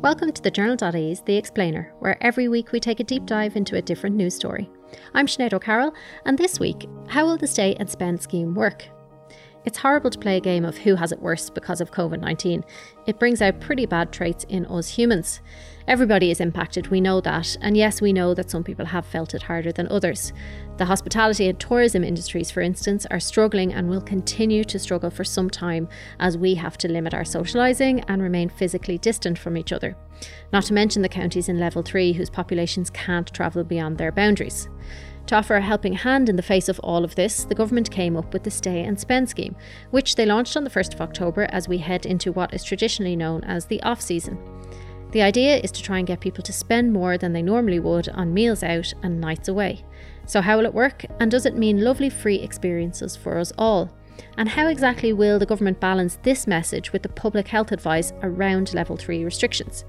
Welcome to the Journal.ie's The Explainer, where every week we take a deep dive into a different news story. I'm Sinead O'Carroll, and this week, how will the Stay and Spend scheme work? It's horrible to play a game of who has it worse because of COVID 19. It brings out pretty bad traits in us humans. Everybody is impacted, we know that, and yes, we know that some people have felt it harder than others. The hospitality and tourism industries, for instance, are struggling and will continue to struggle for some time as we have to limit our socialising and remain physically distant from each other. Not to mention the counties in level 3 whose populations can't travel beyond their boundaries. To offer a helping hand in the face of all of this, the government came up with the Stay and Spend scheme, which they launched on the 1st of October as we head into what is traditionally known as the off season. The idea is to try and get people to spend more than they normally would on meals out and nights away. So, how will it work? And does it mean lovely free experiences for us all? And how exactly will the government balance this message with the public health advice around level 3 restrictions?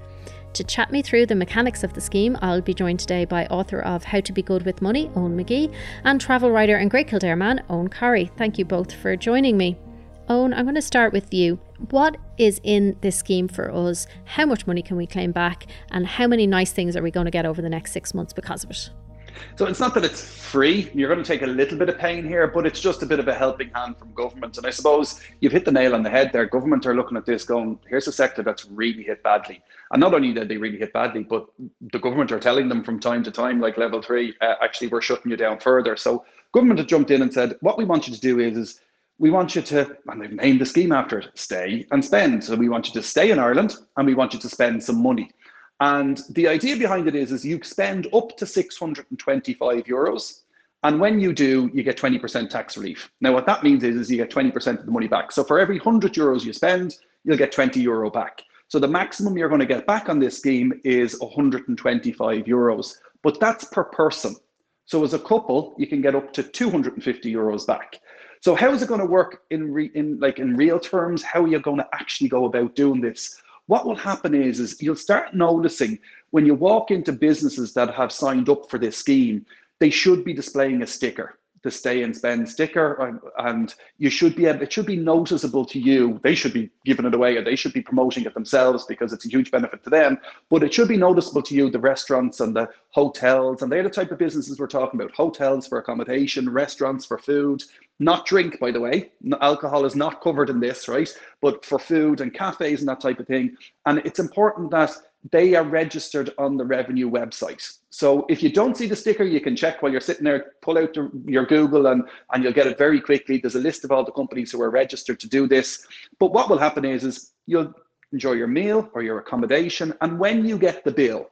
To chat me through the mechanics of the scheme, I'll be joined today by author of How to Be Good with Money, Eoin McGee, and travel writer and Great Kildare man, Eoghan Corry. Thank you both for joining me. Eoin, I'm going to start with you. What is in this scheme for us? How much money can we claim back? And how many nice things are we going to get over the next six months because of it? So it's not that it's free. You're going to take a little bit of pain here, but it's just a bit of a helping hand from government. And I suppose you've hit the nail on the head there. Government are looking at this going, here's a sector that's really hit badly. And not only did they really hit badly, but the government are telling them from time to time, like level three, uh, actually, we're shutting you down further. So government have jumped in and said, what we want you to do is, is we want you to, and they've named the scheme after it, stay and spend. So we want you to stay in Ireland and we want you to spend some money. And the idea behind it is, is you spend up to 625 euros. And when you do, you get 20% tax relief. Now, what that means is, is you get 20% of the money back. So for every 100 euros you spend, you'll get 20 euro back. So the maximum you're going to get back on this scheme is 125 euros, but that's per person. So as a couple, you can get up to 250 euros back. So how is it going to work in re, in like in real terms? How are you going to actually go about doing this? What will happen is is you'll start noticing when you walk into businesses that have signed up for this scheme, they should be displaying a sticker the stay and spend sticker and you should be able it should be noticeable to you. They should be giving it away or they should be promoting it themselves because it's a huge benefit to them. But it should be noticeable to you the restaurants and the hotels and they're the type of businesses we're talking about. Hotels for accommodation restaurants for food not drink by the way alcohol is not covered in this right but for food and cafes and that type of thing and it's important that they are registered on the revenue website. So if you don't see the sticker, you can check while you're sitting there, pull out your Google and, and you'll get it very quickly. There's a list of all the companies who are registered to do this. But what will happen is, is you'll enjoy your meal or your accommodation. And when you get the bill,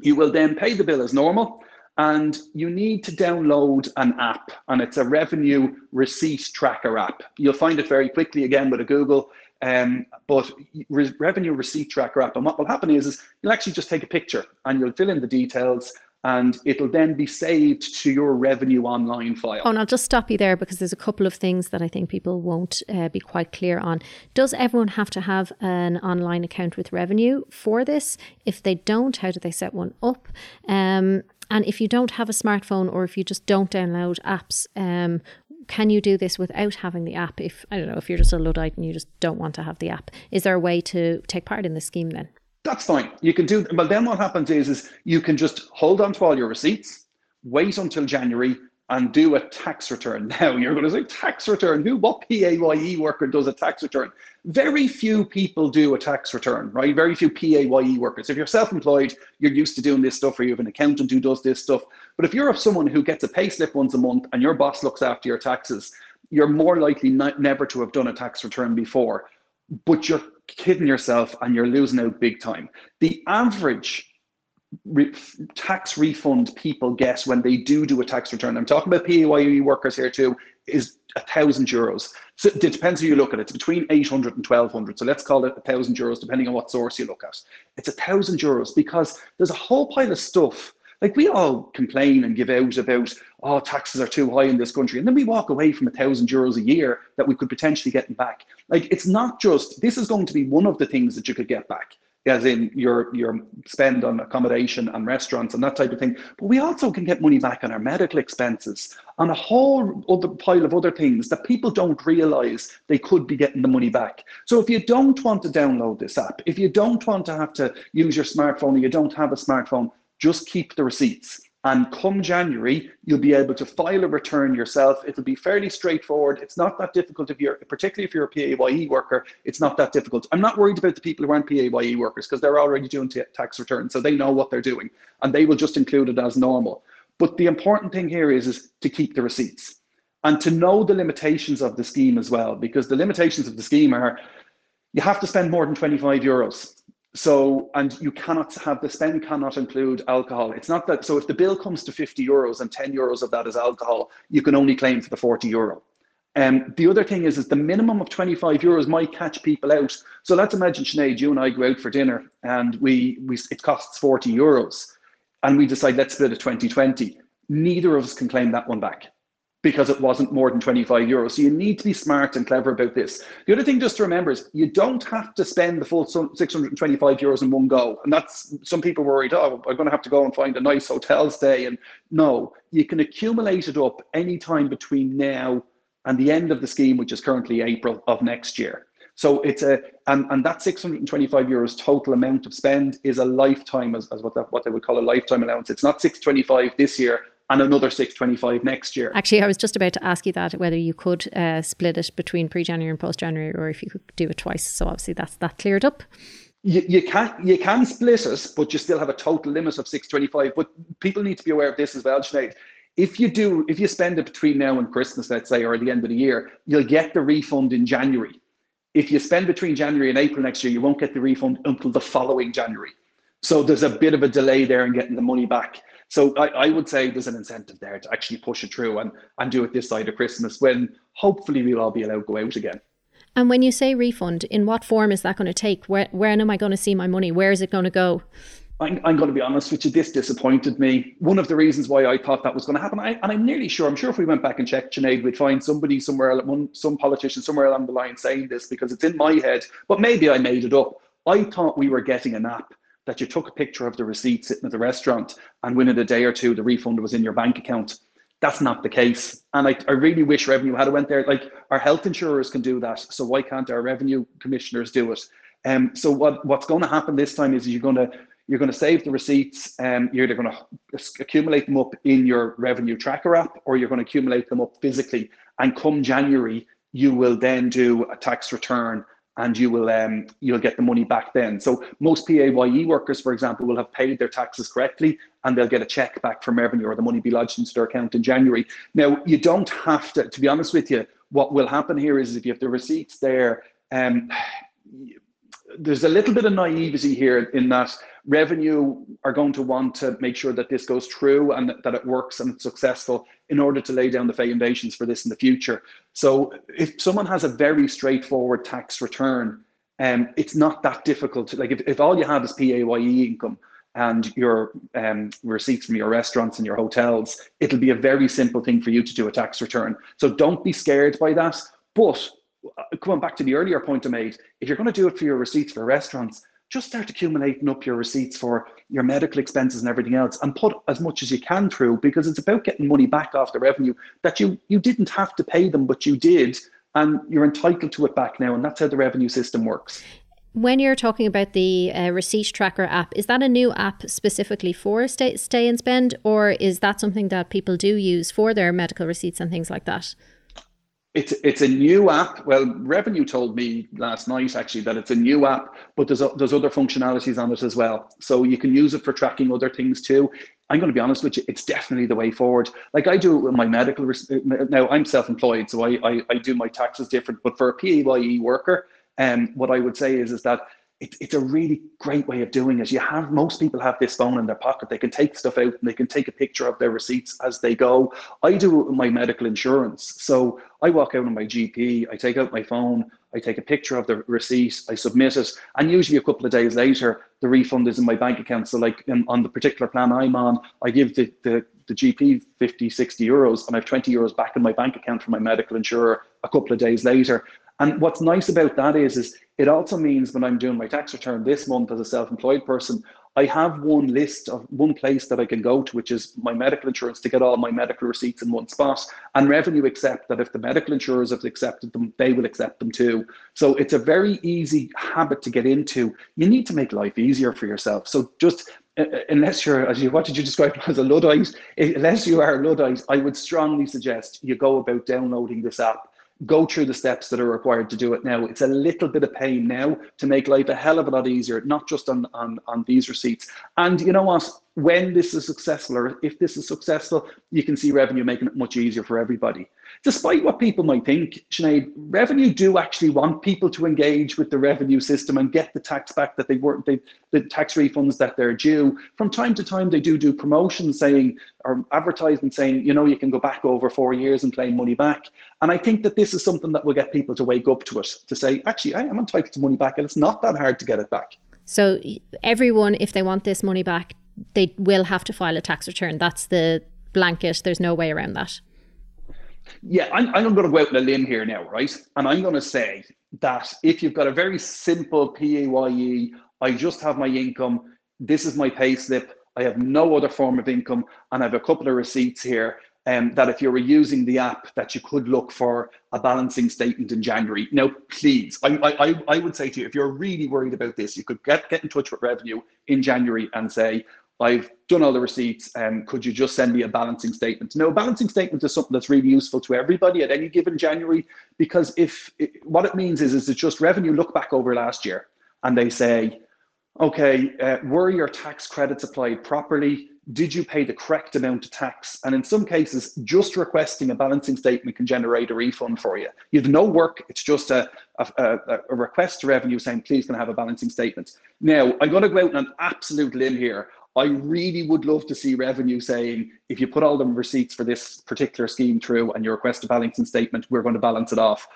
you will then pay the bill as normal. And you need to download an app, and it's a revenue receipt tracker app. You'll find it very quickly again with a Google. Um, but re- revenue receipt tracker app, and what will happen is, is you'll actually just take a picture and you'll fill in the details and it'll then be saved to your revenue online file. Oh, and I'll just stop you there because there's a couple of things that I think people won't uh, be quite clear on. Does everyone have to have an online account with revenue for this? If they don't, how do they set one up? Um, and if you don't have a smartphone or if you just don't download apps, um, can you do this without having the app? If I don't know, if you're just a Luddite and you just don't want to have the app, is there a way to take part in the scheme then? That's fine. You can do. Well, then what happens is, is you can just hold on to all your receipts, wait until January, and do a tax return. Now you're going to say tax return. Who, what PAYE worker does a tax return? Very few people do a tax return, right? Very few PAYE workers. If you're self-employed, you're used to doing this stuff, or you have an accountant who does this stuff. But if you're someone who gets a pay slip once a month and your boss looks after your taxes, you're more likely not, never to have done a tax return before. But you're kidding yourself and you're losing out big time. The average re- tax refund people get when they do do a tax return. I'm talking about PAYE workers here too. Is a thousand euros. So it depends who you look at. It's between 800 and 1200. So let's call it a thousand euros, depending on what source you look at. It's a thousand euros because there's a whole pile of stuff. Like we all complain and give out about, oh, taxes are too high in this country. And then we walk away from a thousand euros a year that we could potentially get back. Like it's not just, this is going to be one of the things that you could get back as in your your spend on accommodation and restaurants and that type of thing. But we also can get money back on our medical expenses, on a whole other pile of other things that people don't realize they could be getting the money back. So if you don't want to download this app, if you don't want to have to use your smartphone or you don't have a smartphone, just keep the receipts and come January, you'll be able to file a return yourself. It'll be fairly straightforward. It's not that difficult if you're, particularly if you're a PAYE worker, it's not that difficult. I'm not worried about the people who aren't PAYE workers because they're already doing t- tax returns, so they know what they're doing and they will just include it as normal. But the important thing here is, is to keep the receipts and to know the limitations of the scheme as well, because the limitations of the scheme are you have to spend more than 25 euros so, and you cannot have the spend cannot include alcohol. It's not that, so if the bill comes to 50 euros and 10 euros of that is alcohol, you can only claim for the 40 euro. And um, the other thing is, is the minimum of 25 euros might catch people out. So let's imagine, Sinead, you and I go out for dinner and we, we it costs 40 euros and we decide let's split it 2020. Neither of us can claim that one back because it wasn't more than 25 euros. So you need to be smart and clever about this. The other thing just to remember is you don't have to spend the full 625 euros in one go. And that's some people worried, oh, I'm going to have to go and find a nice hotel stay. And no, you can accumulate it up anytime between now and the end of the scheme, which is currently April of next year. So it's a and, and that 625 euros total amount of spend is a lifetime as, as what that, what they would call a lifetime allowance. It's not 625 this year and another 625 next year. Actually, I was just about to ask you that whether you could uh, split it between pre-January and post-January, or if you could do it twice. So obviously that's that cleared up. You, you can you can split it, but you still have a total limit of 625. But people need to be aware of this as well, Sinead. If you do, if you spend it between now and Christmas, let's say, or the end of the year, you'll get the refund in January. If you spend between January and April next year, you won't get the refund until the following January. So there's a bit of a delay there in getting the money back. So I, I, would say there's an incentive there to actually push it through and, and do it this side of Christmas when hopefully we'll all be allowed to go out again. And when you say refund, in what form is that going to take? Where, when am I going to see my money? Where is it going to go? I'm, I'm going to be honest with you, this disappointed me. One of the reasons why I thought that was going to happen, I, and I'm nearly sure, I'm sure if we went back and checked Sinead, we'd find somebody somewhere, some politician somewhere along the line saying this because it's in my head, but maybe I made it up. I thought we were getting an app that you took a picture of the receipt sitting at the restaurant and within a day or two the refund was in your bank account. That's not the case. And I, I really wish revenue had went there. Like our health insurers can do that. So why can't our revenue commissioners do it? Um, so what, what's going to happen this time is you're going to you're going to save the receipts and um, you're either going to accumulate them up in your revenue tracker app or you're going to accumulate them up physically. And come January, you will then do a tax return and you will um, you'll get the money back then. So most PAYE workers, for example, will have paid their taxes correctly and they'll get a check back from revenue or the money be lodged into their account in January. Now you don't have to, to be honest with you, what will happen here is if you have the receipts there, um, there's a little bit of naivety here in that revenue are going to want to make sure that this goes through and that it works and it's successful in order to lay down the foundations for this in the future. So if someone has a very straightforward tax return, um, it's not that difficult. Like if, if all you have is PAYE income and your um, receipts from your restaurants and your hotels, it'll be a very simple thing for you to do a tax return. So don't be scared by that. But coming back to the earlier point I made, if you're going to do it for your receipts for restaurants, just start accumulating up your receipts for your medical expenses and everything else and put as much as you can through because it's about getting money back off the revenue that you you didn't have to pay them but you did and you're entitled to it back now and that's how the revenue system works. When you're talking about the uh, receipt tracker app is that a new app specifically for stay, stay and spend or is that something that people do use for their medical receipts and things like that it's it's a new app. Well, Revenue told me last night actually that it's a new app, but there's there's other functionalities on it as well. So you can use it for tracking other things too. I'm going to be honest with you, it's definitely the way forward. Like I do with my medical. Now I'm self-employed, so I, I I do my taxes different. But for a PAYE worker, um, what I would say is is that it, it's a really great way of doing it. You have most people have this phone in their pocket. They can take stuff out and they can take a picture of their receipts as they go. I do my medical insurance. So I walk out on my GP, I take out my phone, I take a picture of the receipt, I submit it, and usually a couple of days later, the refund is in my bank account. So like in, on the particular plan I'm on, I give the, the, the GP 50, 60 euros and I have 20 euros back in my bank account from my medical insurer a couple of days later And what's nice about that is, is it also means when I'm doing my tax return this month as a self-employed person, I have one list of one place that I can go to, which is my medical insurance to get all my medical receipts in one spot. And revenue accept that if the medical insurers have accepted them, they will accept them too. So it's a very easy habit to get into. You need to make life easier for yourself. So just uh, uh, unless you're, as you, what did you describe as a Luddite? Unless you are a Luddite, I would strongly suggest you go about downloading this app go through the steps that are required to do it now. It's a little bit of pain now to make life a hell of a lot easier, not just on, on, on these receipts. And you know what? When this is successful, or if this is successful, you can see revenue making it much easier for everybody despite what people might think, Sinead, revenue do actually want people to engage with the revenue system and get the tax back that they were, they, the tax refunds that they're due. From time to time, they do do promotions saying, or advertisement saying, you know, you can go back over four years and claim money back. And I think that this is something that will get people to wake up to it, to say, actually, I am entitled to money back and it's not that hard to get it back. So everyone, if they want this money back, they will have to file a tax return. That's the blanket. There's no way around that. Yeah, I'm, I'm going to go out on a limb here now, right? And I'm going to say that if you've got a very simple PAYE, I just have my income, this is my pay slip, I have no other form of income, and I have a couple of receipts here. Um, that if you were using the app, that you could look for a balancing statement in January. Now, please, I, I, I would say to you, if you're really worried about this, you could get, get in touch with Revenue in January and say, I've done all the receipts. um, could you just send me a balancing statement? No, a balancing statement is something that's really useful to everybody at any given January because if it, what it means is, is it's just revenue look back over last year and they say, okay, uh, were your tax credits applied properly? Did you pay the correct amount of tax? And in some cases, just requesting a balancing statement can generate a refund for you. You have no work. It's just a, a, a request to revenue saying, please can I have a balancing statement. Now, I'm going to go out on an absolute limb here. I really would love to see revenue saying, if you put all the receipts for this particular scheme through and you request a balancing statement, we're going to balance it off.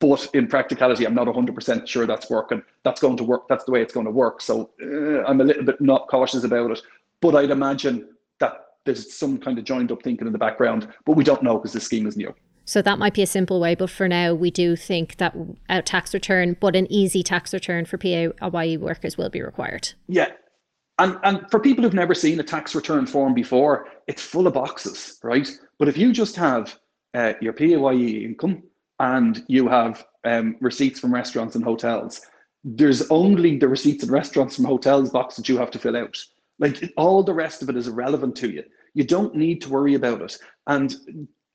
But in practicality, I'm not 100% sure that's working. That's going to work. That's the way it's going to work. So uh, I'm a little bit not cautious about it. But I'd imagine that there's some kind of joined up thinking in the background, but we don't know because the scheme is new. So that might be a simple way, but for now, we do think that a tax return, but an easy tax return for PAYE workers will be required. Yeah, and, and for people who've never seen a tax return form before, it's full of boxes, right? But if you just have uh, your PAYE income and you have um, receipts from restaurants and hotels, there's only the receipts and restaurants from hotels box that you have to fill out. Like all the rest of it is irrelevant to you. You don't need to worry about it. And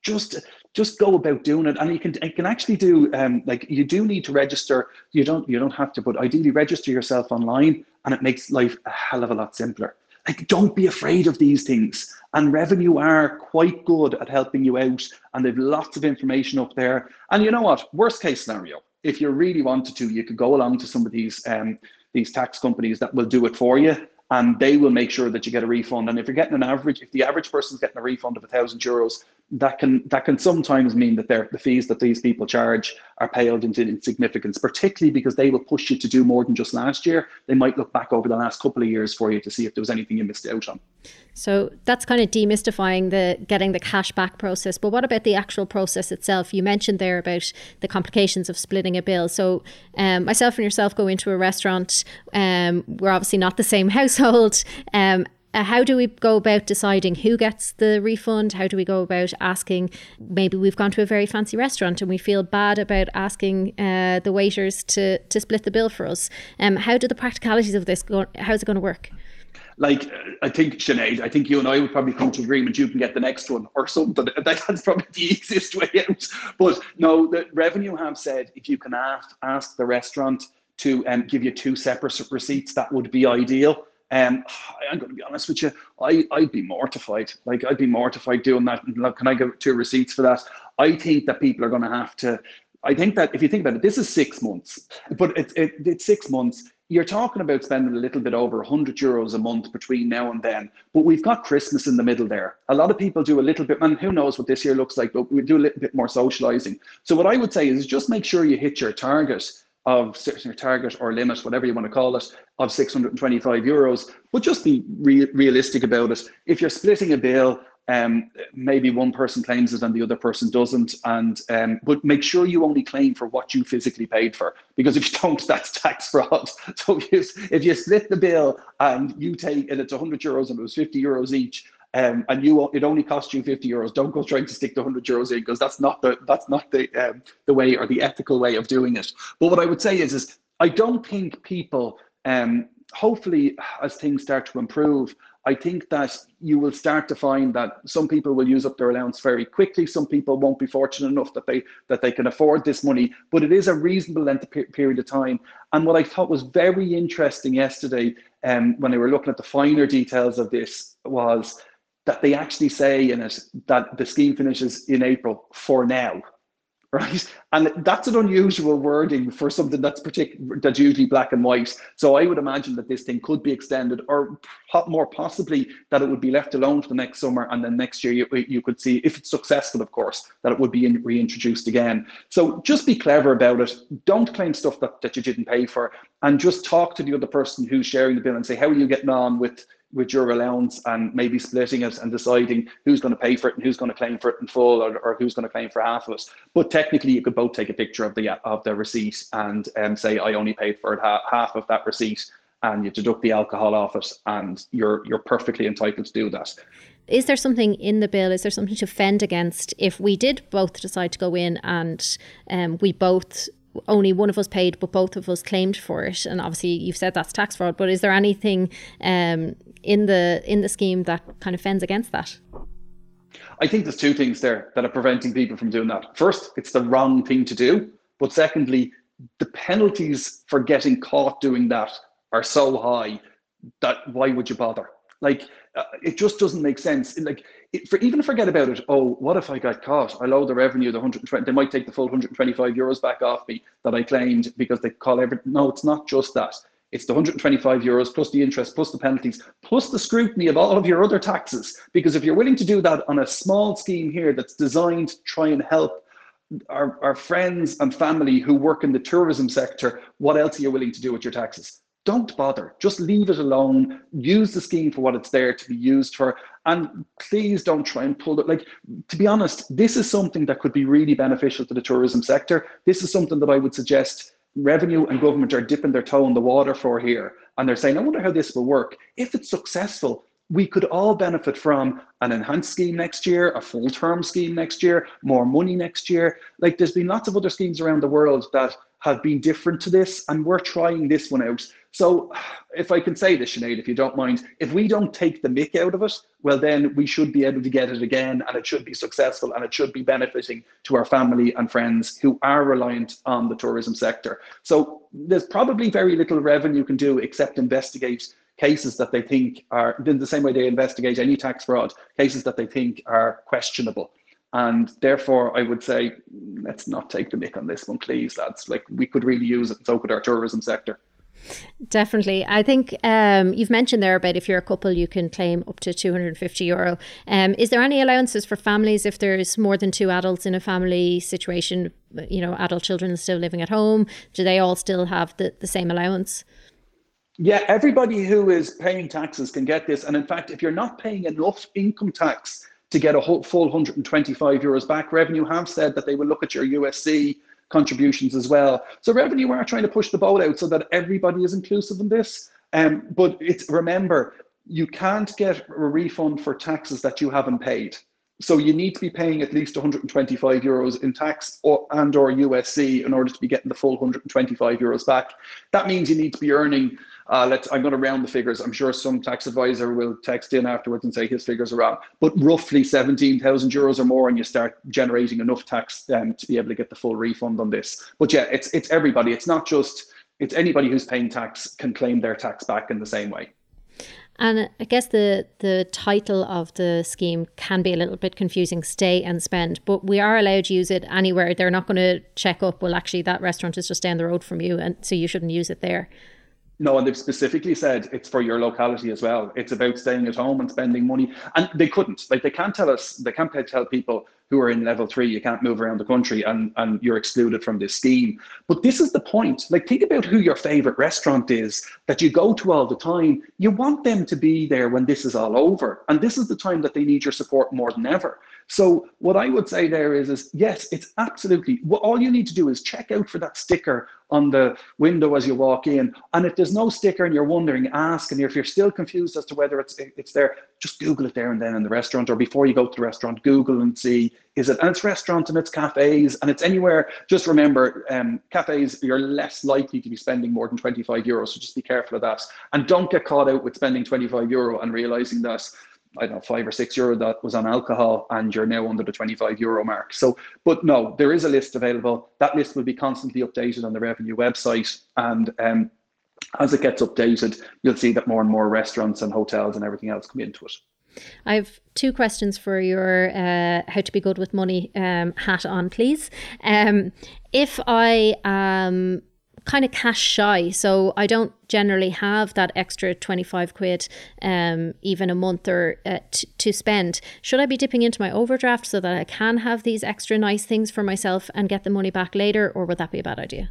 just just go about doing it. And you can you can actually do um, like you do need to register. You don't you don't have to but ideally register yourself online and it makes life a hell of a lot simpler. Like don't be afraid of these things. And revenue are quite good at helping you out and they've lots of information up there. And you know what? Worst case scenario if you really wanted to you could go along to some of these um, these tax companies that will do it for you and they will make sure that you get a refund. And if you're getting an average, if the average person's getting a refund of a thousand euros, that can that can sometimes mean that the fees that these people charge are paled into insignificance, particularly because they will push you to do more than just last year. They might look back over the last couple of years for you to see if there was anything you missed out on. So that's kind of demystifying the getting the cash back process. But what about the actual process itself? You mentioned there about the complications of splitting a bill. So um, myself and yourself go into a restaurant. Um, we're obviously not the same household. Um, uh, how do we go about deciding who gets the refund? How do we go about asking? Maybe we've gone to a very fancy restaurant and we feel bad about asking uh, the waiters to to split the bill for us. Um, how do the practicalities of this go? How's it going to work? Like I think Sinead, I think you and I would probably come to agreement. You can get the next one or something. That's probably the easiest way out. But no, the revenue have said if you can ask ask the restaurant to um, give you two separate receipts, that would be ideal. Um, I'm going to be honest with you. I I'd be mortified. Like I'd be mortified doing that. Look, can I get two receipts for that? I think that people are going to have to. I think that if you think about it, this is six months, but it's it, it's six months you're talking about spending a little bit over 100 euros a month between now and then, but we've got Christmas in the middle there. A lot of people do a little bit, and who knows what this year looks like, but we do a little bit more socializing. So what I would say is just make sure you hit your target of your target or limit, whatever you want to call it, of 625 euros, but just be re- realistic about it. If you're splitting a bill um, maybe one person claims it and the other person doesn't. And um, but make sure you only claim for what you physically paid for, because if you don't, that's tax fraud. So if you, if you split the bill and you take and it's 100 euros and it was 50 euros each, um, and you it only cost you 50 euros, don't go trying to stick the 100 euros in because that's not the that's not the um, the way or the ethical way of doing it. But what I would say is is I don't think people um, hopefully as things start to improve I think that you will start to find that some people will use up their allowance very quickly. Some people won't be fortunate enough that they that they can afford this money, but it is a reasonable length of period of time. And what I thought was very interesting yesterday, um, when they were looking at the finer details of this, was that they actually say in it that the scheme finishes in April for now right? And that's an unusual wording for something that's particular that's usually black and white. So I would imagine that this thing could be extended, or more possibly that it would be left alone for the next summer, and then next year you, you could see, if it's successful, of course, that it would be reintroduced again. So just be clever about it. Don't claim stuff that, that you didn't pay for, and just talk to the other person who's sharing the bill and say, how are you getting on with with your allowance and maybe splitting it and deciding who's going to pay for it and who's going to claim for it in full or, or who's going to claim for half of it. But technically, you could both take a picture of the of the receipt and um, say, I only paid for it ha- half of that receipt, and you deduct the alcohol off it, and you're you're perfectly entitled to do that. Is there something in the bill? Is there something to fend against if we did both decide to go in and um, we both only one of us paid, but both of us claimed for it. And obviously, you've said that's tax fraud. But is there anything um, in the in the scheme that kind of fends against that? I think there's two things there that are preventing people from doing that. First, it's the wrong thing to do. But secondly, the penalties for getting caught doing that are so high that why would you bother? Like, uh, it just doesn't make sense. Like, for even forget about it. Oh, what if I got caught? I load the revenue, the 120. They might take the full 125 euros back off me that I claimed because they call every. No, it's not just that. It's the 125 euros plus the interest, plus the penalties, plus the scrutiny of all of your other taxes. Because if you're willing to do that on a small scheme here that's designed to try and help our, our friends and family who work in the tourism sector, what else are you willing to do with your taxes? Don't bother. Just leave it alone. Use the scheme for what it's there to be used for. And please don't try and pull it. Like, to be honest, this is something that could be really beneficial to the tourism sector. This is something that I would suggest revenue and government are dipping their toe in the water for here. And they're saying, I wonder how this will work. If it's successful, we could all benefit from an enhanced scheme next year, a full term scheme next year, more money next year. Like there's been lots of other schemes around the world that have been different to this, and we're trying this one out. So, if I can say this, Sinead, if you don't mind, if we don't take the mick out of it, well, then we should be able to get it again and it should be successful and it should be benefiting to our family and friends who are reliant on the tourism sector. So, there's probably very little revenue can do except investigate cases that they think are, in the same way they investigate any tax fraud, cases that they think are questionable. And therefore, I would say, let's not take the mick on this one, please, lads. Like, we could really use it, so could our tourism sector. Definitely. I think um, you've mentioned there about if you're a couple, you can claim up to 250 euro. Um, is there any allowances for families if there's more than two adults in a family situation, you know, adult children still living at home? Do they all still have the, the same allowance? Yeah, everybody who is paying taxes can get this. And in fact, if you're not paying enough income tax to get a whole, full 125 euros back, Revenue have said that they will look at your USC contributions as well. So revenue are trying to push the boat out so that everybody is inclusive in this. Um, but it's remember, you can't get a refund for taxes that you haven't paid. So you need to be paying at least 125 euros in tax or, and or USC in order to be getting the full 125 euros back. That means you need to be earning uh, let's, I'm going to round the figures. I'm sure some tax advisor will text in afterwards and say his figures are wrong, but roughly 17,000 euros or more, and you start generating enough tax um, to be able to get the full refund on this. But yeah, it's it's everybody. It's not just it's anybody who's paying tax can claim their tax back in the same way. And I guess the the title of the scheme can be a little bit confusing, stay and spend, but we are allowed to use it anywhere. They're not going to check up, well, actually, that restaurant is just down the road from you, and so you shouldn't use it there. No, and they've specifically said it's for your locality as well. It's about staying at home and spending money. And they couldn't. Like they can't tell us, they can't tell people who are in level three, you can't move around the country and, and you're excluded from this scheme. But this is the point. Like, think about who your favorite restaurant is that you go to all the time. You want them to be there when this is all over. And this is the time that they need your support more than ever. So what I would say there is, is yes, it's absolutely, what all you need to do is check out for that sticker on the window as you walk in. And if there's no sticker and you're wondering, ask. And if you're still confused as to whether it's it's there, just Google it there and then in the restaurant or before you go to the restaurant, Google and see, is it, and it's restaurants and it's cafes and it's anywhere. Just remember, um, cafes, you're less likely to be spending more than 25 euros. So just be careful of that. And don't get caught out with spending 25 euro and realizing that I don't know, five or six euro that was on alcohol, and you're now under the 25 euro mark. So, but no, there is a list available. That list will be constantly updated on the revenue website. And um, as it gets updated, you'll see that more and more restaurants and hotels and everything else come into it. I have two questions for your uh, how to be good with money um, hat on, please. Um, if I am kind of cash shy. So I don't generally have that extra 25 quid um, even a month or uh, t- to spend. Should I be dipping into my overdraft so that I can have these extra nice things for myself and get the money back later, or would that be a bad idea?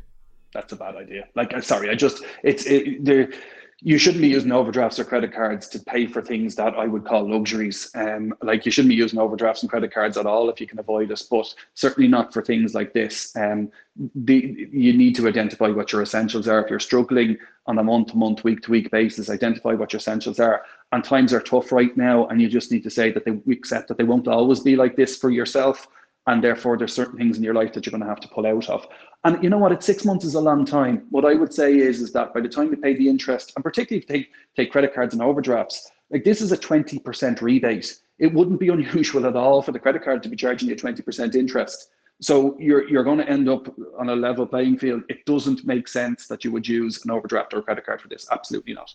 That's a bad idea. Like, I'm sorry, I just, it's, it, there you shouldn't be using overdrafts or credit cards to pay for things that I would call luxuries. Um, like you shouldn't be using overdrafts and credit cards at all if you can avoid it, but certainly not for things like this. Um, the, you need to identify what your essentials are. If you're struggling on a month to month, week to week basis, identify what your essentials are. And times are tough right now, and you just need to say that they accept that they won't always be like this for yourself and therefore there's certain things in your life that you're going to have to pull out of. And you know what? It's six months is a long time. What I would say is, is that by the time you pay the interest, and particularly if take, take credit cards and overdrafts, like this is a 20% rebate. It wouldn't be unusual at all for the credit card to be charging you 20% interest. So you're you're going to end up on a level playing field. It doesn't make sense that you would use an overdraft or a credit card for this. Absolutely not.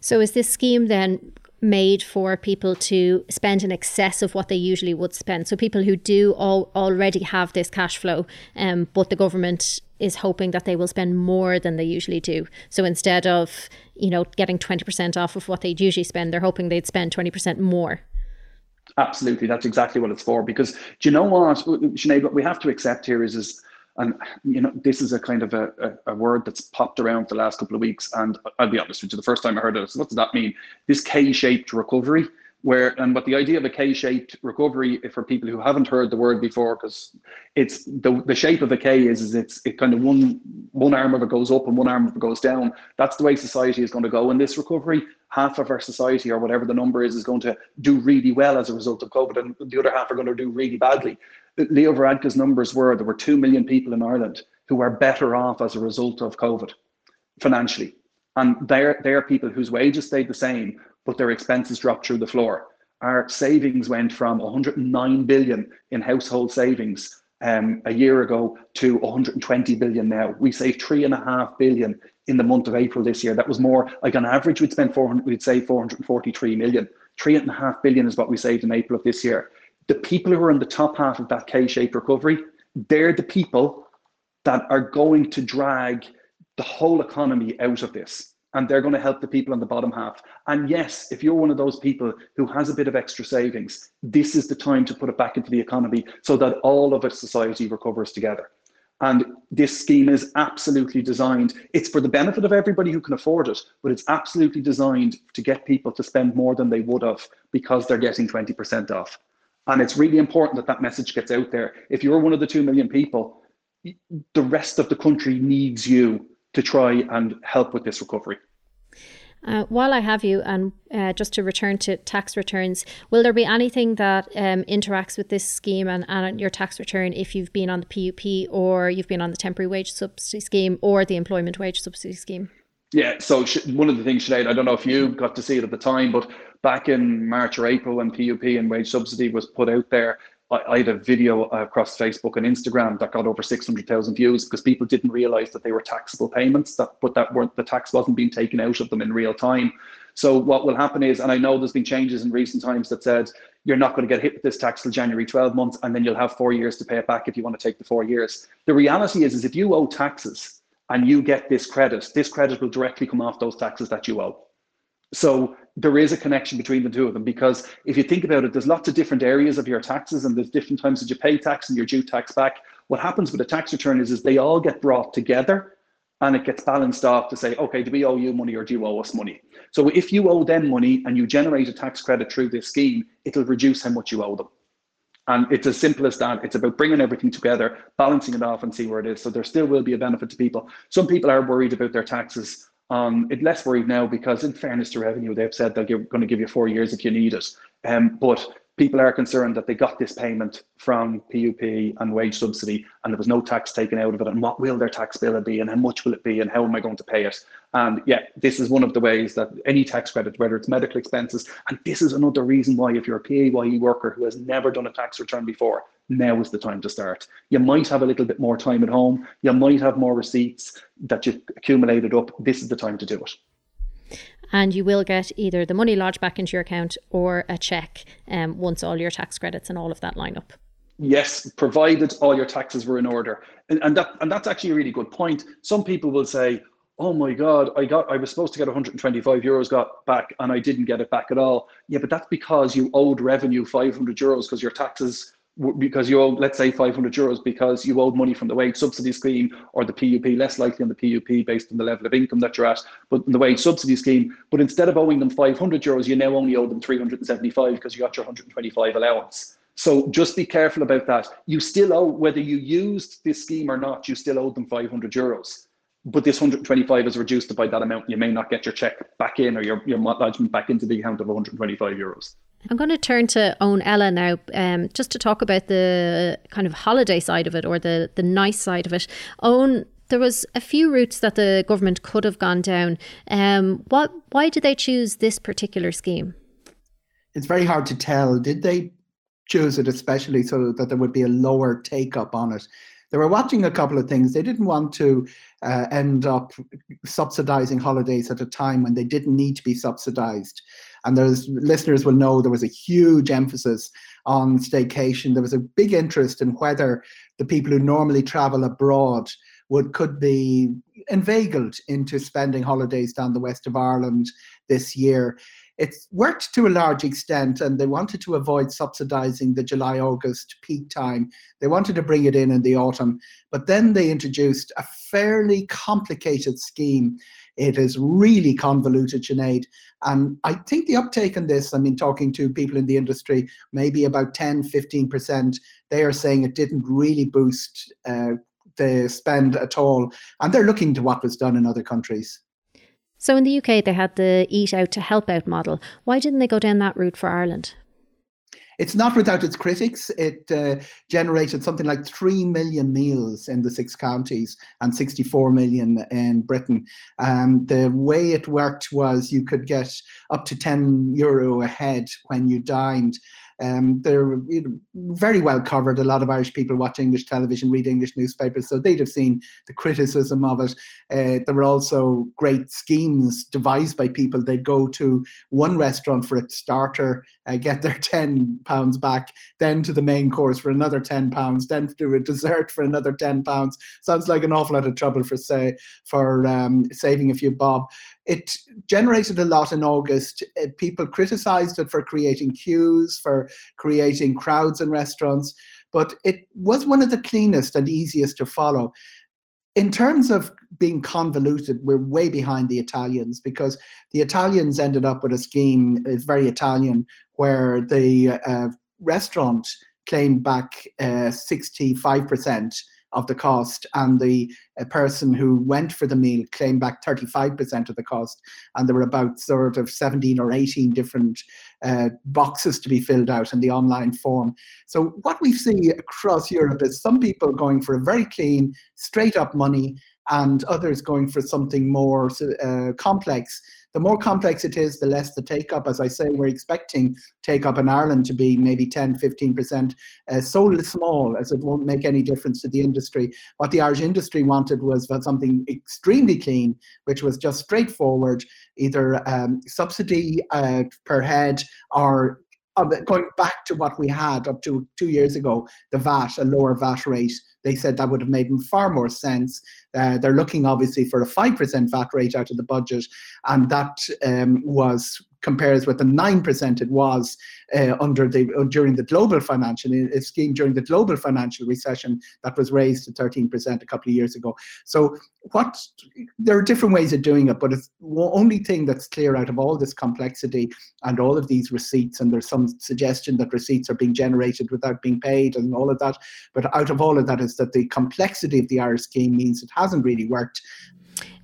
So is this scheme then made for people to spend in excess of what they usually would spend? So people who do all, already have this cash flow, um, but the government is hoping that they will spend more than they usually do. So instead of you know getting twenty percent off of what they'd usually spend, they're hoping they'd spend twenty percent more. Absolutely, that's exactly what it's for. Because do you know what, Sinead? What we have to accept here is is and you know this is a kind of a, a, a, word that's popped around the last couple of weeks and i'll be honest with you the first time i heard it what does that mean? This k-shaped recovery where and what the idea of a k-shaped recovery for people who haven't heard the word before because it's the, the shape of a k is, is it's it kind of one one arm of it goes up and one arm of it goes down. That's the way society is going to go in this recovery. Half of our society or whatever the number is is going to do really well as a result of covid and the other half are going to do really badly Leo Varadkar's numbers were there were 2 million people in Ireland who are better off as a result of COVID financially. And they're, they're people whose wages stayed the same, but their expenses dropped through the floor. Our savings went from 109 billion in household savings um, a year ago to 120 billion now. We saved three and a half billion in the month of April this year. That was more like on average, we'd spend 400, we'd save 443 million. Three and a half billion is what we saved in April of this year the people who are in the top half of that K-shaped recovery, they're the people that are going to drag the whole economy out of this. And they're going to help the people on the bottom half. And yes, if you're one of those people who has a bit of extra savings, this is the time to put it back into the economy so that all of a society recovers together. And this scheme is absolutely designed, it's for the benefit of everybody who can afford it, but it's absolutely designed to get people to spend more than they would have because they're getting 20% off. And it's really important that that message gets out there. If you're one of the 2 million people, the rest of the country needs you to try and help with this recovery. Uh, while I have you, and uh, just to return to tax returns, will there be anything that um, interacts with this scheme and, and your tax return if you've been on the PUP or you've been on the temporary wage subsidy scheme or the employment wage subsidy scheme? Yeah, so one of the things, Sinead, I don't know if you got to see it at the time, but back in March or April when PUP and wage subsidy was put out there, I, I had a video across Facebook and Instagram that got over 600,000 views because people didn't realize that they were taxable payments, that but that weren't the tax wasn't being taken out of them in real time. So what will happen is, and I know there's been changes in recent times that said you're not going to get hit with this tax till January 12 months, and then you'll have four years to pay it back if you want to take the four years. The reality is, is if you owe taxes and you get this credit, this credit will directly come off those taxes that you owe. So there is a connection between the two of them because if you think about it, there's lots of different areas of your taxes and there's different times that you pay tax and you're due tax back. What happens with a tax return is, is they all get brought together and it gets balanced off to say, okay, do we owe you money or do you owe us money? So if you owe them money and you generate a tax credit through this scheme, it'll reduce how much you owe them. And it's as simple as that. It's about bringing everything together, balancing it off, and see where it is. So there still will be a benefit to people. Some people are worried about their taxes um, it's less worried now because, in fairness to revenue, they've said they're going to give you four years if you need it. Um, but people are concerned that they got this payment from PUP and wage subsidy and there was no tax taken out of it. And what will their tax bill be and how much will it be and how am I going to pay it? And yeah, this is one of the ways that any tax credit, whether it's medical expenses, and this is another reason why if you're a PAYE worker who has never done a tax return before, now is the time to start. You might have a little bit more time at home. You might have more receipts that you've accumulated up. This is the time to do it. And you will get either the money lodged back into your account or a check um, once all your tax credits and all of that line up. Yes, provided all your taxes were in order. And, and that and that's actually a really good point. Some people will say, oh my god i got i was supposed to get 125 euros got back and i didn't get it back at all yeah but that's because you owed revenue 500 euros because your taxes because you owe, let's say, 500 euros because you owed money from the wage subsidy scheme or the PUP, less likely on the PUP based on the level of income that you're at, but in the wage subsidy scheme. But instead of owing them 500 euros, you now only owe them 375 because you got your 125 allowance. So just be careful about that. You still owe, whether you used this scheme or not, you still owe them 500 euros. But this 125 is reduced by that amount. You may not get your check back in or your, your lodgement back into the account of 125 euros. I'm going to turn to Eoghan Ella now, um, just to talk about the kind of holiday side of it or the the nice side of it. Eoghan, there was a few routes that the government could have gone down. Um, what? Why did they choose this particular scheme? It's very hard to tell. Did they choose it especially so that there would be a lower take up on it? They were watching a couple of things. They didn't want to uh, end up subsidizing holidays at a time when they didn't need to be subsidized. And those listeners will know there was a huge emphasis on staycation. There was a big interest in whether the people who normally travel abroad would could be inveigled into spending holidays down the west of Ireland this year. It's worked to a large extent, and they wanted to avoid subsidising the July August peak time. They wanted to bring it in in the autumn, but then they introduced a fairly complicated scheme it is really convoluted, Sinead. And I think the uptake on this, I mean, talking to people in the industry, maybe about 10, 15%, they are saying it didn't really boost uh, the spend at all. And they're looking to what was done in other countries. So in the UK, they had the Eat Out to Help Out model. Why didn't they go down that route for Ireland? It's not without its critics. It uh, generated something like 3 million meals in the six counties and 64 million in Britain. Um, the way it worked was you could get up to 10 euro a head when you dined. Um, they're you know, very well covered. A lot of Irish people watch English television, read English newspapers, so they'd have seen the criticism of it. Uh, there were also great schemes devised by people. They'd go to one restaurant for a starter, uh, get their ten pounds back, then to the main course for another ten pounds, then to a dessert for another ten pounds. Sounds like an awful lot of trouble for say for um, saving a few bob. It generated a lot in August. Uh, people criticized it for creating queues, for creating crowds in restaurants, but it was one of the cleanest and easiest to follow. In terms of being convoluted, we're way behind the Italians because the Italians ended up with a scheme, it's very Italian, where the uh, restaurant claimed back uh, 65% of the cost, and the person who went for the meal claimed back 35% of the cost. And there were about sort of 17 or 18 different uh, boxes to be filled out in the online form. So, what we see across Europe is some people going for a very clean, straight up money, and others going for something more uh, complex the more complex it is, the less the take up. As I say, we're expecting take up in Ireland to be maybe 10, 15%, uh, so small as it won't make any difference to the industry. What the Irish industry wanted was something extremely clean, which was just straightforward, either um, subsidy uh, per head or going back to what we had up to two years ago, the VAT, a lower VAT rate they said that would have made far more sense. Uh, they're looking obviously for a 5% VAT rate out of the budget, and that um, was compares with the 9% it was uh, under the uh, during the global financial uh, scheme during the global financial recession that was raised to 13% a couple of years ago. So what there are different ways of doing it but it's the only thing that's clear out of all this complexity and all of these receipts and there's some suggestion that receipts are being generated without being paid and all of that but out of all of that is that the complexity of the irish scheme means it hasn't really worked.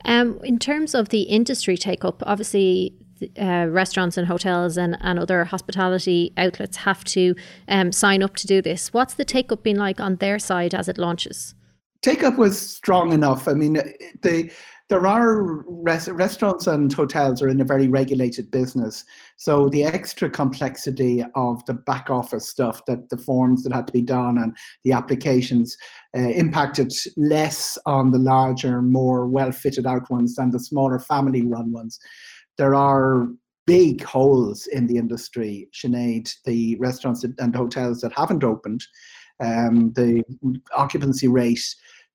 Um, in terms of the industry take up, obviously uh, restaurants and hotels and, and other hospitality outlets have to um, sign up to do this. What's the take up been like on their side as it launches? Take up was strong enough. I mean, the there are res- restaurants and hotels are in a very regulated business, so the extra complexity of the back office stuff that the forms that had to be done and the applications uh, impacted less on the larger, more well fitted out ones than the smaller family run ones there are big holes in the industry, Sinead, the restaurants and hotels that haven't opened, um, the occupancy rate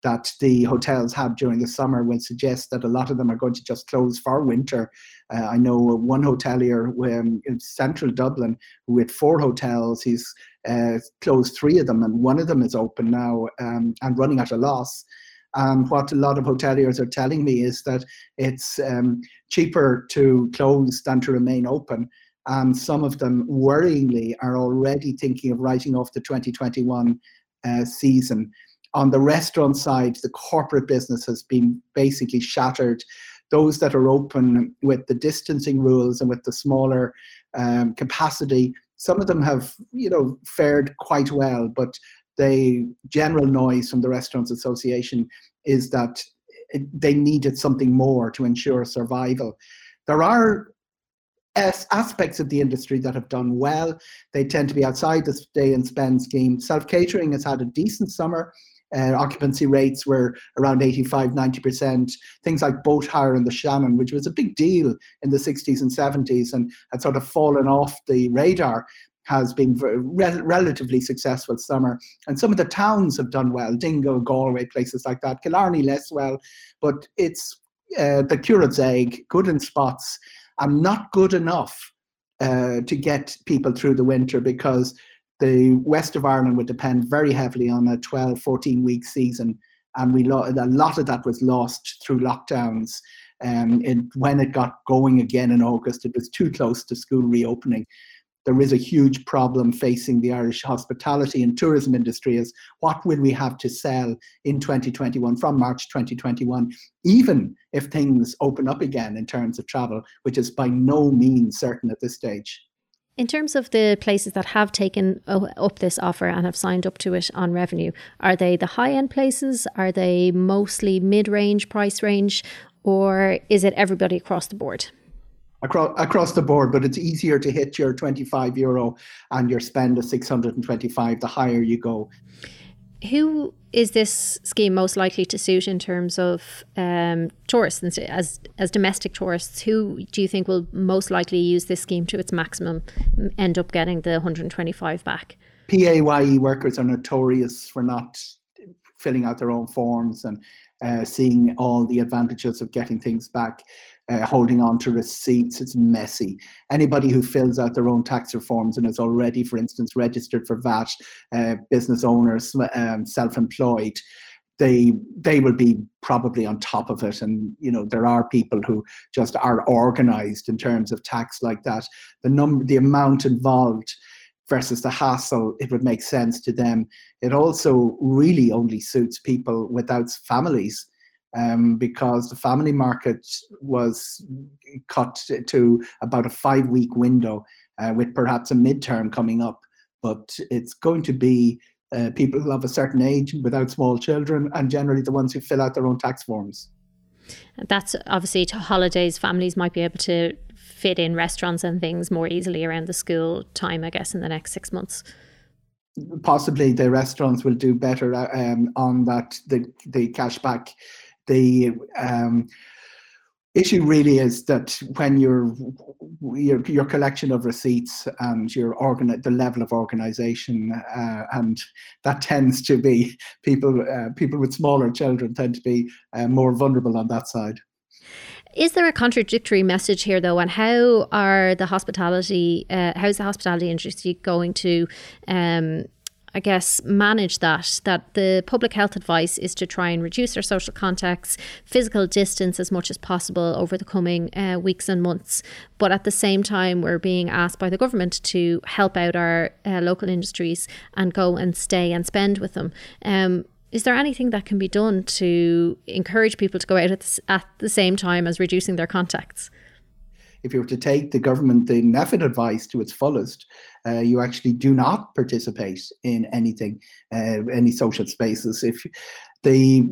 that the hotels have during the summer would suggest that a lot of them are going to just close for winter. Uh, I know one hotelier um, in central Dublin with four hotels, he's uh, closed three of them, and one of them is open now um, and running at a loss. And what a lot of hoteliers are telling me is that it's um, cheaper to close than to remain open. And some of them, worryingly, are already thinking of writing off the 2021 uh, season. On the restaurant side, the corporate business has been basically shattered. Those that are open with the distancing rules and with the smaller um, capacity, some of them have, you know, fared quite well. But the general noise from the Restaurants Association is that they needed something more to ensure survival. There are aspects of the industry that have done well. They tend to be outside the stay and spend scheme. Self catering has had a decent summer. Uh, occupancy rates were around 85, 90%. Things like boat hire in the Shannon, which was a big deal in the 60s and 70s and had sort of fallen off the radar has been re- relatively successful summer. And some of the towns have done well, Dingle, Galway, places like that. Killarney less well, but it's uh, the curate's egg, good in spots, and not good enough uh, to get people through the winter because the west of Ireland would depend very heavily on a 12, 14 week season. And we lo- a lot of that was lost through lockdowns. Um, and when it got going again in August, it was too close to school reopening there is a huge problem facing the Irish hospitality and tourism industry is what will we have to sell in 2021 from March 2021, even if things open up again in terms of travel, which is by no means certain at this stage. In terms of the places that have taken up this offer and have signed up to it on revenue, are they the high end places? Are they mostly mid range price range? Or is it everybody across the board? Across across the board, but it's easier to hit your 25 euro and your spend of 625 the higher you go. Who is this scheme most likely to suit in terms of um, tourists as as domestic tourists? Who do you think will most likely use this scheme to its maximum, end up getting the 125 back? PAYE workers are notorious for not filling out their own forms and uh, seeing all the advantages of getting things back uh, holding on to receipts. It's messy. Anybody who fills out their own tax reforms and is already, for instance, registered for VAT, uh, business owners, um, self-employed, they they will be probably on top of it and you know there are people who just are organized in terms of tax like that the number the amount involved versus the hassle it would make sense to them it also really only suits people without families um, because the family market was cut to about a five week window uh, with perhaps a midterm coming up. But it's going to be uh, people of a certain age without small children and generally the ones who fill out their own tax forms. That's obviously to holidays, families might be able to fit in restaurants and things more easily around the school time, I guess, in the next six months possibly the restaurants will do better uh, um, on that the the cashback the um, issue really is that when you're your, your collection of receipts and your organ the level of organization uh, and that tends to be people uh, people with smaller children tend to be uh, more vulnerable on that side. Is there a contradictory message here though and how are the hospitality uh, how's the hospitality industry going to um, I guess, manage that. That the public health advice is to try and reduce our social contacts, physical distance as much as possible over the coming uh, weeks and months. But at the same time, we're being asked by the government to help out our uh, local industries and go and stay and spend with them. Um, is there anything that can be done to encourage people to go out at the, at the same time as reducing their contacts? If you were to take the government the NPHET advice to its fullest, uh, you actually do not participate in anything, uh, any social spaces. If the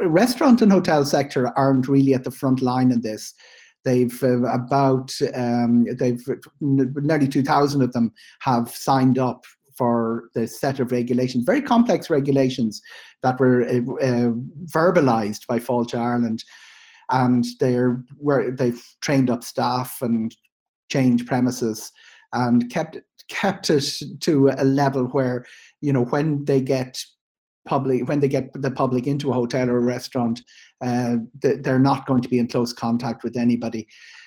restaurant and hotel sector aren't really at the front line in this, they've uh, about um, they've nearly 2,000 of them have signed up for the set of regulations, very complex regulations that were uh, uh, verbalized by Fáilte Ireland and they're where they've trained up staff and changed premises and kept kept it to a level where you know when they get public when they get the public into a hotel or a restaurant uh, they're not going to be in close contact with anybody.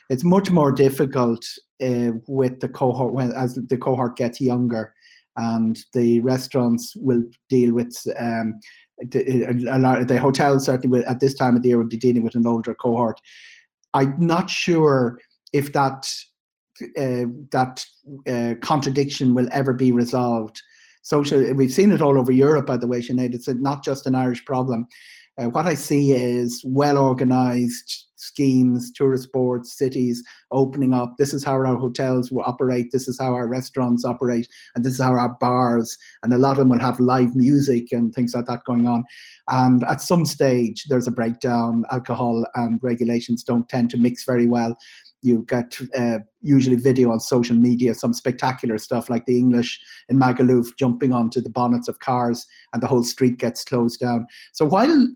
It's much more difficult uh, with the cohort when as the cohort gets younger and the restaurants will deal with um, a lot of the hotels certainly at this time of the year would be dealing with an older cohort. I'm not sure if that uh, that uh, contradiction will ever be resolved. Social, we've seen it all over Europe, by the way, Sinead. It's not just an Irish problem. Uh, what I see is well organized schemes, tourist boards, cities opening up. This is how our hotels will operate. This is how our restaurants operate. And this is how our bars, and a lot of them will have live music and things like that going on. And at some stage, there's a breakdown. Alcohol and regulations don't tend to mix very well you get uh, usually video on social media, some spectacular stuff like the English in Magaluf jumping onto the bonnets of cars and the whole street gets closed down. So while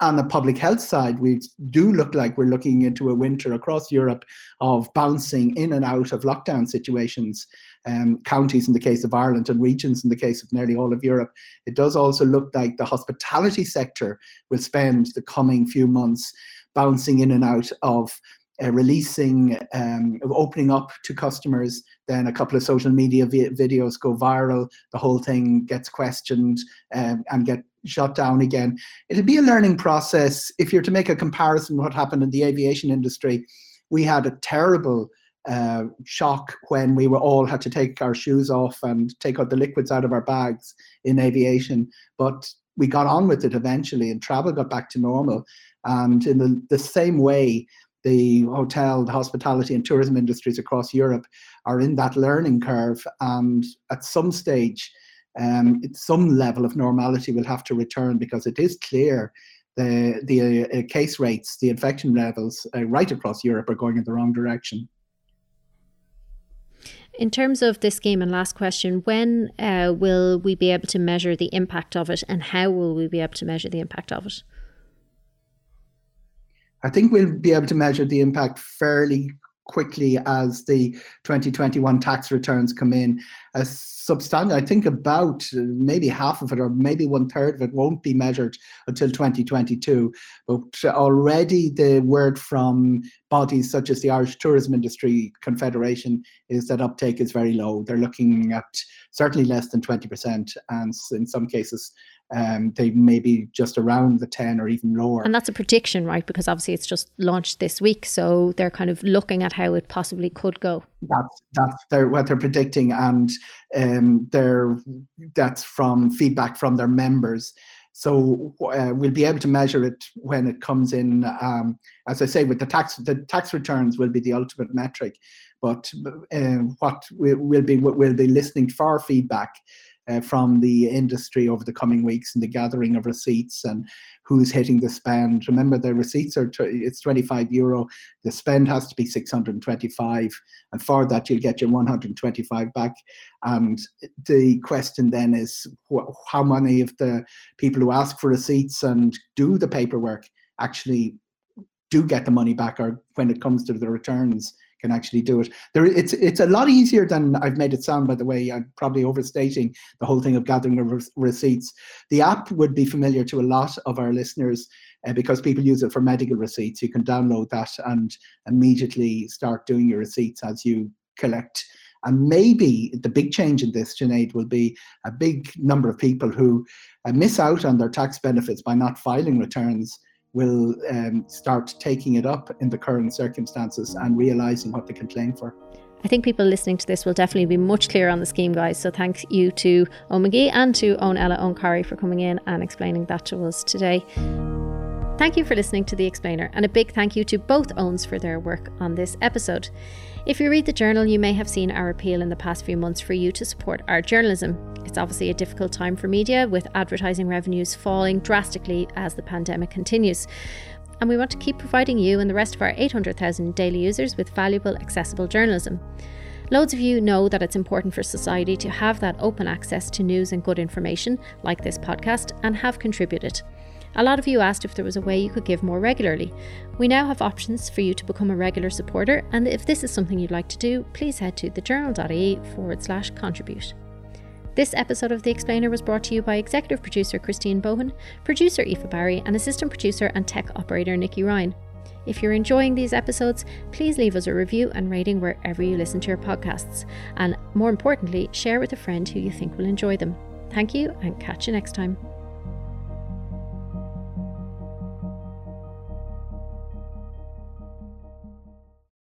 on the public health side, we do look like we're looking into a winter across Europe of bouncing in and out of lockdown situations, um, counties in the case of Ireland and regions in the case of nearly all of Europe. It does also look like the hospitality sector will spend the coming few months bouncing in and out of uh, releasing, um, opening up to customers. Then a couple of social media vi- videos go viral. The whole thing gets questioned um, and get shut down again. It'll be a learning process. If you're to make a comparison, what happened in the aviation industry, we had a terrible uh, shock when we were all had to take our shoes off and take out the liquids out of our bags in aviation. But we got on with it eventually, and travel got back to normal. And in the, the same way, the hotel, the hospitality, and tourism industries across Europe are in that learning curve. And at some stage, um, some level of normality will have to return because it is clear the the uh, case rates, the infection levels uh, right across Europe are going in the wrong direction. In terms of this game, and last question, when uh, will we be able to measure the impact of it, and how will we be able to measure the impact of it? I think we'll be able to measure the impact fairly quickly as the 2021 tax returns come in. A substantial, I think about maybe half of it or maybe one third of it won't be measured until 2022. But already the word from bodies such as the Irish Tourism Industry Confederation is that uptake is very low. They're looking at certainly less than 20% and in some cases um, they may be just around the 10 or even lower. And that's a prediction, right? Because obviously it's just launched this week. So they're kind of looking at how it possibly could go. That's, that's their, what they're predicting. And um, they're, that's from feedback from their members. So uh, we'll be able to measure it when it comes in. Um, as I say, with the tax, the tax returns will be the ultimate metric. But uh, what we, will be, we'll be listening for feedback uh, from the industry over the coming weeks and the gathering of receipts and who's hitting the spend. Remember, the receipts are it's 25 euro. The spend has to be 625, and for that you'll get your 125 back. And the question then is, wh- how many of the people who ask for receipts and do the paperwork actually do get the money back, or when it comes to the returns, can actually do it. There, it's it's a lot easier than I've made it sound. By the way, I'm probably overstating the whole thing of gathering re- receipts. The app would be familiar to a lot of our listeners uh, because people use it for medical receipts. You can download that and immediately start doing your receipts as you collect. And maybe the big change in this, Sinead, will be a big number of people who uh, miss out on their tax benefits by not filing returns will um, start taking it up in the current circumstances and realizing what they can claim for. I think people listening to this will definitely be much clearer on the scheme, guys. So thank you to Eoin and to Eoin Ella Eoin for coming in and explaining that to us today. Thank you for listening to The Explainer, and a big thank you to both Owns for their work on this episode. If you read the journal, you may have seen our appeal in the past few months for you to support our journalism. It's obviously a difficult time for media, with advertising revenues falling drastically as the pandemic continues. And we want to keep providing you and the rest of our 800,000 daily users with valuable, accessible journalism. Loads of you know that it's important for society to have that open access to news and good information, like this podcast, and have contributed. A lot of you asked if there was a way you could give more regularly. We now have options for you to become a regular supporter, and if this is something you'd like to do, please head to thejournal.ie forward slash contribute. This episode of The Explainer was brought to you by executive producer Christine Bohan, producer Aoife Barry, and assistant producer and tech operator Nikki Ryan. If you're enjoying these episodes, please leave us a review and rating wherever you listen to your podcasts. And more importantly, share with a friend who you think will enjoy them. Thank you and catch you next time.